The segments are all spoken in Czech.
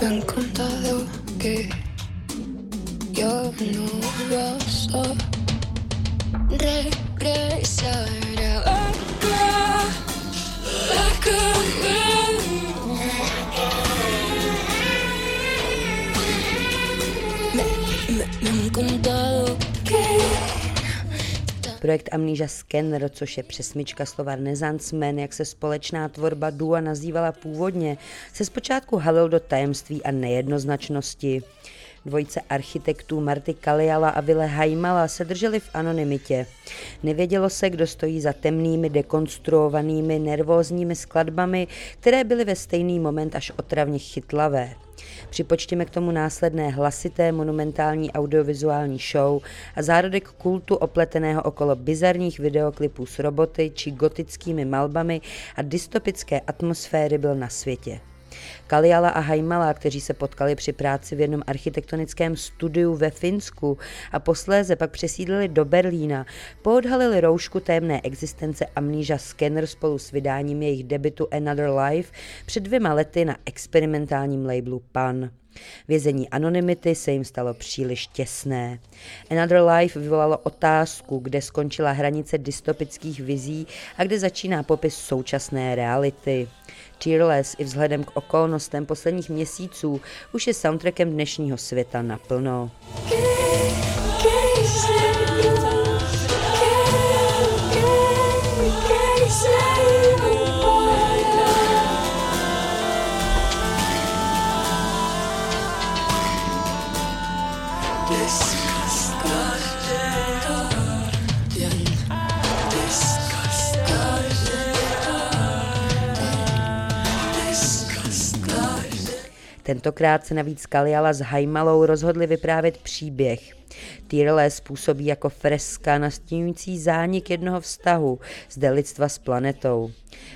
Me han contado que yo no vas a regresar Projekt Amnesia Scanner, což je přesmička slova Renaissance Man, jak se společná tvorba Dua nazývala původně, se zpočátku halil do tajemství a nejednoznačnosti. Dvojice architektů Marty Kaliala a Vile Haimala se drželi v anonymitě. Nevědělo se, kdo stojí za temnými, dekonstruovanými, nervózními skladbami, které byly ve stejný moment až otravně chytlavé. Připočtěme k tomu následné hlasité monumentální audiovizuální show a zárodek kultu opleteného okolo bizarních videoklipů s roboty či gotickými malbami a dystopické atmosféry byl na světě. Kaliala a Haimala, kteří se potkali při práci v jednom architektonickém studiu ve Finsku a posléze pak přesídlili do Berlína, poodhalili roušku témné existence Amnesia Scanner spolu s vydáním jejich debitu Another Life před dvěma lety na experimentálním labelu Pan. Vězení anonymity se jim stalo příliš těsné. Another Life vyvolalo otázku, kde skončila hranice dystopických vizí a kde začíná popis současné reality. Tearless i vzhledem k okolnostem posledních měsíců už je soundtrackem dnešního světa naplno. Tentokrát se navíc Kaliala s Hajmalou rozhodli vyprávět příběh. Tyrless působí jako freska nastínující zánik jednoho vztahu zde lidstva s planetou.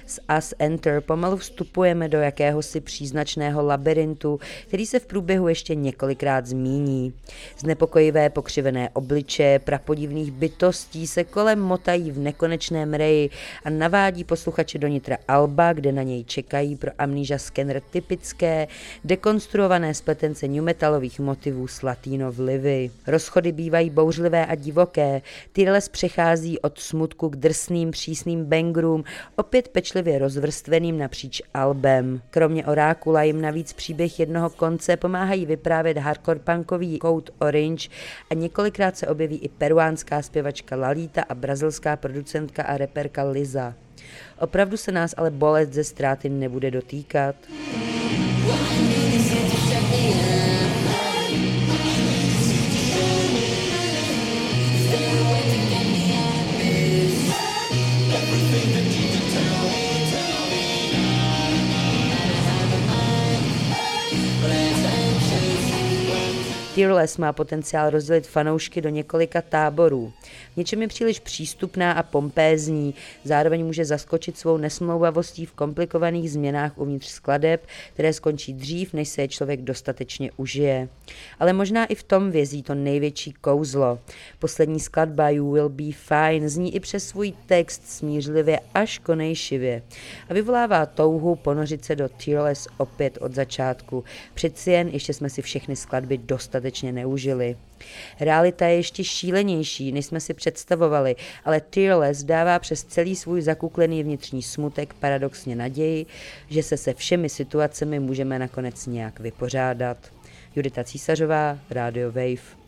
Z Us Enter pomalu vstupujeme do jakéhosi příznačného labirintu, který se v průběhu ještě několikrát zmíní. Znepokojivé pokřivené obliče prapodivných bytostí se kolem motají v nekonečném reji a navádí posluchače do nitra Alba, kde na něj čekají pro Amnesia Scanner typické, dekonstruované spletence new metalových motivů s latino vlivy. Rozchody bývají bouřlivé a divoké, Tyrles přechází od smutku k drsným přísným bangrům, opět pečlivě rozvrstveným napříč albem. Kromě Orákula jim navíc příběh jednoho konce pomáhají vyprávět hardcore punkový Code Orange a několikrát se objeví i peruánská zpěvačka Lalita a brazilská producentka a reperka Liza. Opravdu se nás ale bolest ze ztráty nebude dotýkat. Tearless má potenciál rozdělit fanoušky do několika táborů. V něčem je příliš přístupná a pompézní, zároveň může zaskočit svou nesmlouvavostí v komplikovaných změnách uvnitř skladeb, které skončí dřív, než se je člověk dostatečně užije. Ale možná i v tom vězí to největší kouzlo. Poslední skladba You Will Be Fine zní i přes svůj text smířlivě až konejšivě a vyvolává touhu ponořit se do Tearless opět od začátku. Přeci jen ještě jsme si všechny skladby dostatečně neužili. Realita je ještě šílenější, než jsme si představovali, ale Tearless dává přes celý svůj zakuklený vnitřní smutek paradoxně naději, že se se všemi situacemi můžeme nakonec nějak vypořádat. Judita Císařová, Radio Wave.